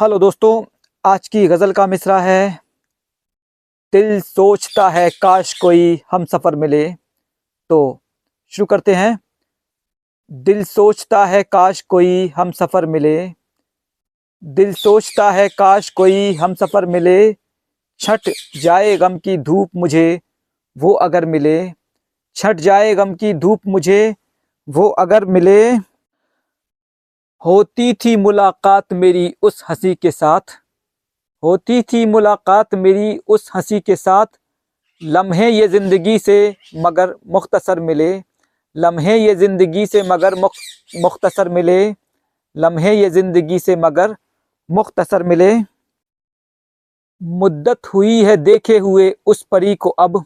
Hello दोस्तों, आज की गज़ल का मिसरा है। दिल सोचता है काश कोई हम सफ़र मिले। तो शुरू करते हैं। दिल सोचता है काश कोई हम सफ़र मिले। दिल सोचता है काश कोई हम सफ़र मिले। छट जाए गम की धूप मुझे, वो अगर मिले। छट जाए गम की धूप मुझे, वो अगर मिले। होती थी मुलाकात मेरी उस हँसी के साथ। होती थी मुलाकात मेरी उस हँसी के साथ। लम्हे ये ज़िंदगी से मगर मुख्तसर मिले। लम्हे ये ज़िंदगी से मगर मुख्तसर मिले। लम्हे ये ज़िंदगी से मगर मुख्तसर मिले। मुद्दत हुई है देखे हुए उस परी को अब।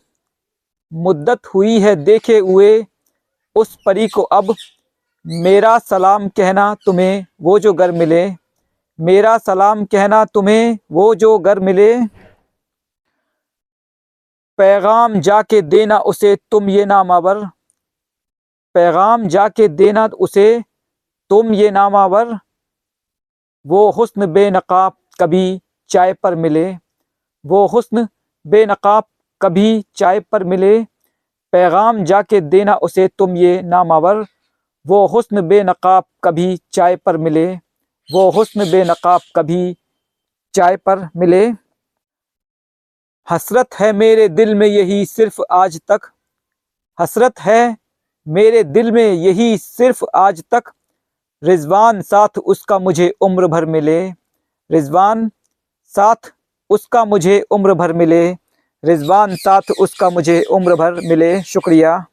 मुद्दत हुई है देखे हुए उस परी को अब। मेरा सलाम कहना तुम्हें वो जो घर मिले। मेरा सलाम कहना तुम्हें वो जो घर मिले। पैगाम जाके देना उसे तुम ये नामावर। पैगाम जाके देना उसे तुम ये नामावर। वो हुस्न बेनकाब कभी चाय पर मिले। वो हुस्न बेनकाब कभी चाय पर मिले। पैगाम जाके देना उसे तुम ये नामावर। वो हुस्न बेनकाब कभी चाय पर मिले, वो हुस्न बेनकाब कभी चाय पर मिले। हसरत है मेरे दिल में यही सिर्फ़ आज तक। हसरत है मेरे दिल में यही सिर्फ़ आज तक। रिजवान साथ उसका मुझे उम्र भर मिले। रिजवान साथ उसका मुझे उम्र भर मिले। रिजवान साथ उसका मुझे उम्र भर मिले। शुक्रिया।